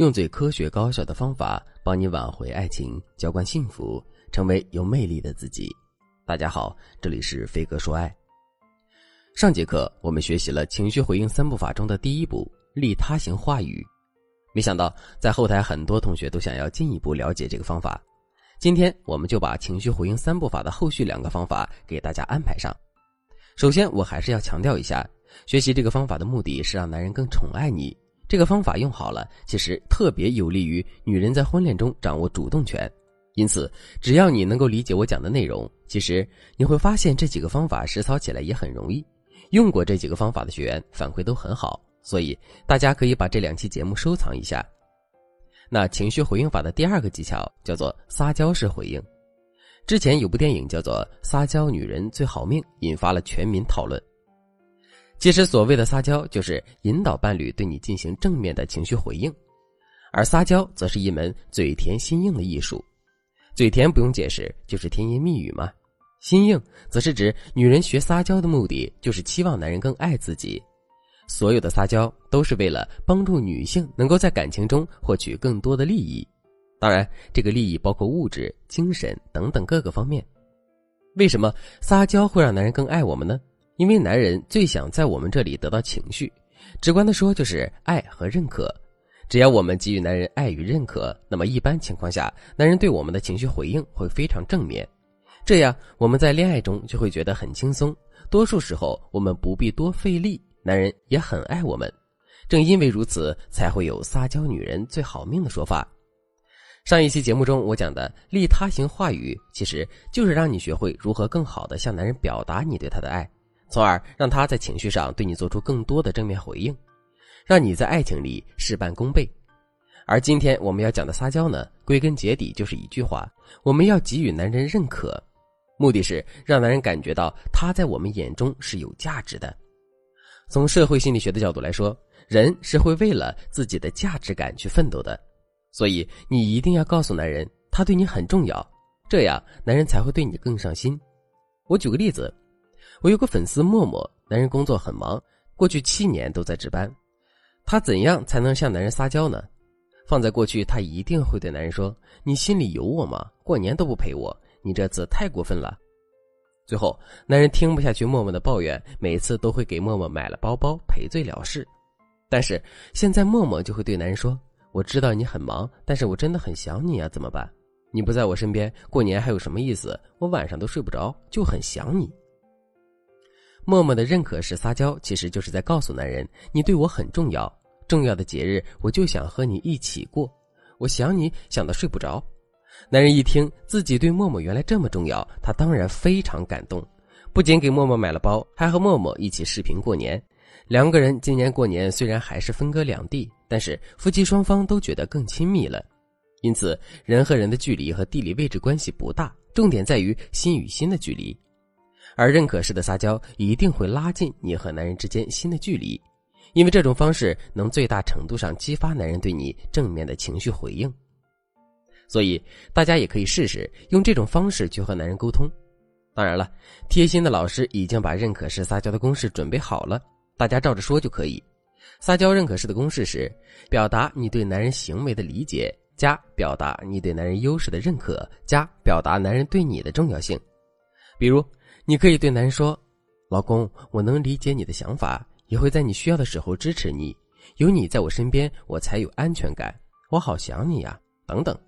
用最科学高效的方法帮你挽回爱情，浇灌幸福，成为有魅力的自己。大家好，这里是飞哥说爱。上节课我们学习了情绪回应三步法中的第一步利他型话语，没想到在后台很多同学都想要进一步了解这个方法。今天我们就把情绪回应三步法的后续两个方法给大家安排上。首先，我还是要强调一下，学习这个方法的目的是让男人更宠爱你。这个方法用好了，其实特别有利于女人在婚恋中掌握主动权。因此，只要你能够理解我讲的内容，其实你会发现这几个方法实操起来也很容易。用过这几个方法的学员反馈都很好，所以大家可以把这两期节目收藏一下。那情绪回应法的第二个技巧叫做撒娇式回应。之前有部电影叫做《撒娇女人最好命》，引发了全民讨论。其实，所谓的撒娇，就是引导伴侣对你进行正面的情绪回应，而撒娇则是一门嘴甜心硬的艺术。嘴甜不用解释，就是甜言蜜语嘛。心硬则是指女人学撒娇的目的，就是期望男人更爱自己。所有的撒娇都是为了帮助女性能够在感情中获取更多的利益，当然，这个利益包括物质、精神等等各个方面。为什么撒娇会让男人更爱我们呢？因为男人最想在我们这里得到情绪，直观的说就是爱和认可。只要我们给予男人爱与认可，那么一般情况下，男人对我们的情绪回应会非常正面。这样我们在恋爱中就会觉得很轻松。多数时候我们不必多费力，男人也很爱我们。正因为如此，才会有撒娇女人最好命的说法。上一期节目中我讲的利他型话语，其实就是让你学会如何更好的向男人表达你对他的爱。从而让他在情绪上对你做出更多的正面回应，让你在爱情里事半功倍。而今天我们要讲的撒娇呢，归根结底就是一句话：我们要给予男人认可，目的是让男人感觉到他在我们眼中是有价值的。从社会心理学的角度来说，人是会为了自己的价值感去奋斗的，所以你一定要告诉男人他对你很重要，这样男人才会对你更上心。我举个例子。我有个粉丝默默，男人工作很忙，过去七年都在值班。他怎样才能向男人撒娇呢？放在过去，他一定会对男人说：“你心里有我吗？过年都不陪我，你这次太过分了。”最后，男人听不下去默默的抱怨，每次都会给默默买了包包赔罪了事。但是现在，默默就会对男人说：“我知道你很忙，但是我真的很想你啊，怎么办？你不在我身边，过年还有什么意思？我晚上都睡不着，就很想你。”默默的认可是撒娇，其实就是在告诉男人，你对我很重要，重要的节日我就想和你一起过，我想你想的睡不着。男人一听自己对默默原来这么重要，他当然非常感动，不仅给默默买了包，还和默默一起视频过年。两个人今年过年虽然还是分隔两地，但是夫妻双方都觉得更亲密了。因此，人和人的距离和地理位置关系不大，重点在于心与心的距离。而认可式的撒娇一定会拉近你和男人之间心的距离，因为这种方式能最大程度上激发男人对你正面的情绪回应。所以大家也可以试试用这种方式去和男人沟通。当然了，贴心的老师已经把认可式撒娇的公式准备好了，大家照着说就可以。撒娇认可式的公式是：表达你对男人行为的理解，加表达你对男人优势的认可，加表达男人对你的重要性。比如。你可以对男人说：“老公，我能理解你的想法，也会在你需要的时候支持你。有你在我身边，我才有安全感。我好想你呀！”等等，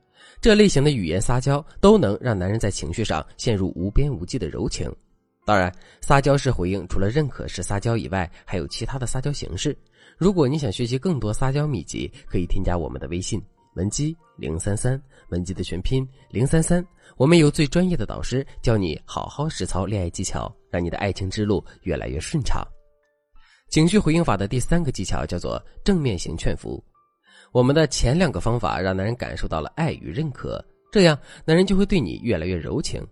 这类型的语言撒娇都能让男人在情绪上陷入无边无际的柔情。当然，撒娇式回应除了认可式撒娇以外，还有其他的撒娇形式。如果你想学习更多撒娇秘籍，可以添加我们的微信。文姬零三三，文姬的全拼零三三，我们有最专业的导师教你好好实操恋爱技巧，让你的爱情之路越来越顺畅。情绪回应法的第三个技巧叫做正面型劝服。我们的前两个方法让男人感受到了爱与认可，这样男人就会对你越来越柔情。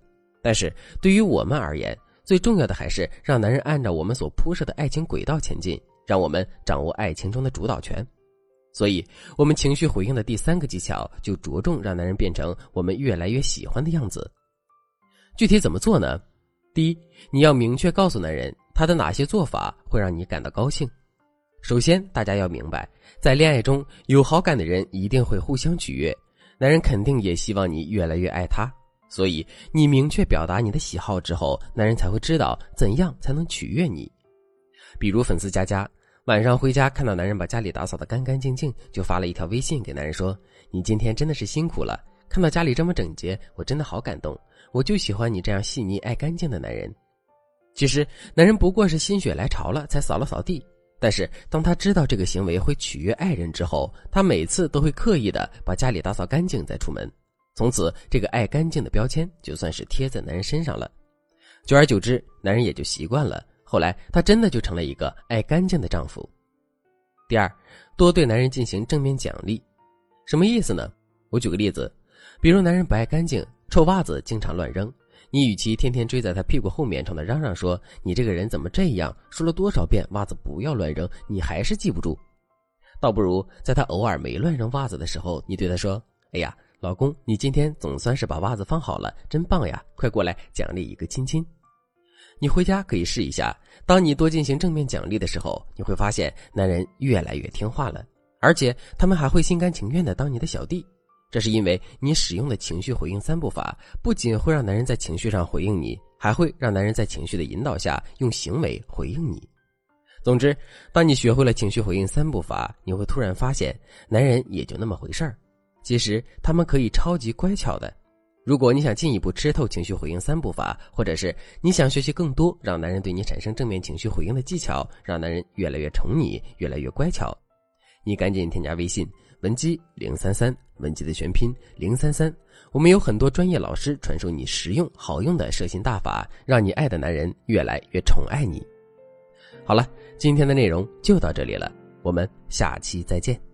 但是对于我们而言，最重要的还是让男人按照我们所铺设的爱情轨道前进，让我们掌握爱情中的主导权。所以，我们情绪回应的第三个技巧就着重让男人变成我们越来越喜欢的样子。具体怎么做呢？第一，你要明确告诉男人他的哪些做法会让你感到高兴。首先，大家要明白，在恋爱中有好感的人一定会互相取悦，男人肯定也希望你越来越爱他。所以，你明确表达你的喜好之后，男人才会知道怎样才能取悦你。比如，粉丝佳佳晚上回家看到男人把家里打扫得干干净净，就发了一条微信给男人说：“你今天真的是辛苦了，看到家里这么整洁，我真的好感动。我就喜欢你这样细腻爱干净的男人。”其实，男人不过是心血来潮了才扫了扫地，但是当他知道这个行为会取悦爱人之后，他每次都会刻意的把家里打扫干净再出门。从此，这个爱干净的标签就算是贴在男人身上了。久而久之，男人也就习惯了。后来，他真的就成了一个爱干净的丈夫。第二，多对男人进行正面奖励，什么意思呢？我举个例子，比如男人不爱干净，臭袜子经常乱扔，你与其天天追在他屁股后面冲他嚷嚷说你这个人怎么这样，说了多少遍袜子不要乱扔，你还是记不住，倒不如在他偶尔没乱扔袜子的时候，你对他说：“哎呀。”老公，你今天总算是把袜子放好了，真棒呀！快过来奖励一个亲亲。你回家可以试一下，当你多进行正面奖励的时候，你会发现男人越来越听话了，而且他们还会心甘情愿的当你的小弟。这是因为你使用的情绪回应三步法，不仅会让男人在情绪上回应你，还会让男人在情绪的引导下用行为回应你。总之，当你学会了情绪回应三步法，你会突然发现，男人也就那么回事儿。其实他们可以超级乖巧的。如果你想进一步吃透情绪回应三步法，或者是你想学习更多让男人对你产生正面情绪回应的技巧，让男人越来越宠你，越来越乖巧，你赶紧添加微信文姬零三三，文姬的全拼零三三。我们有很多专业老师传授你实用好用的射心大法，让你爱的男人越来越宠爱你。好了，今天的内容就到这里了，我们下期再见。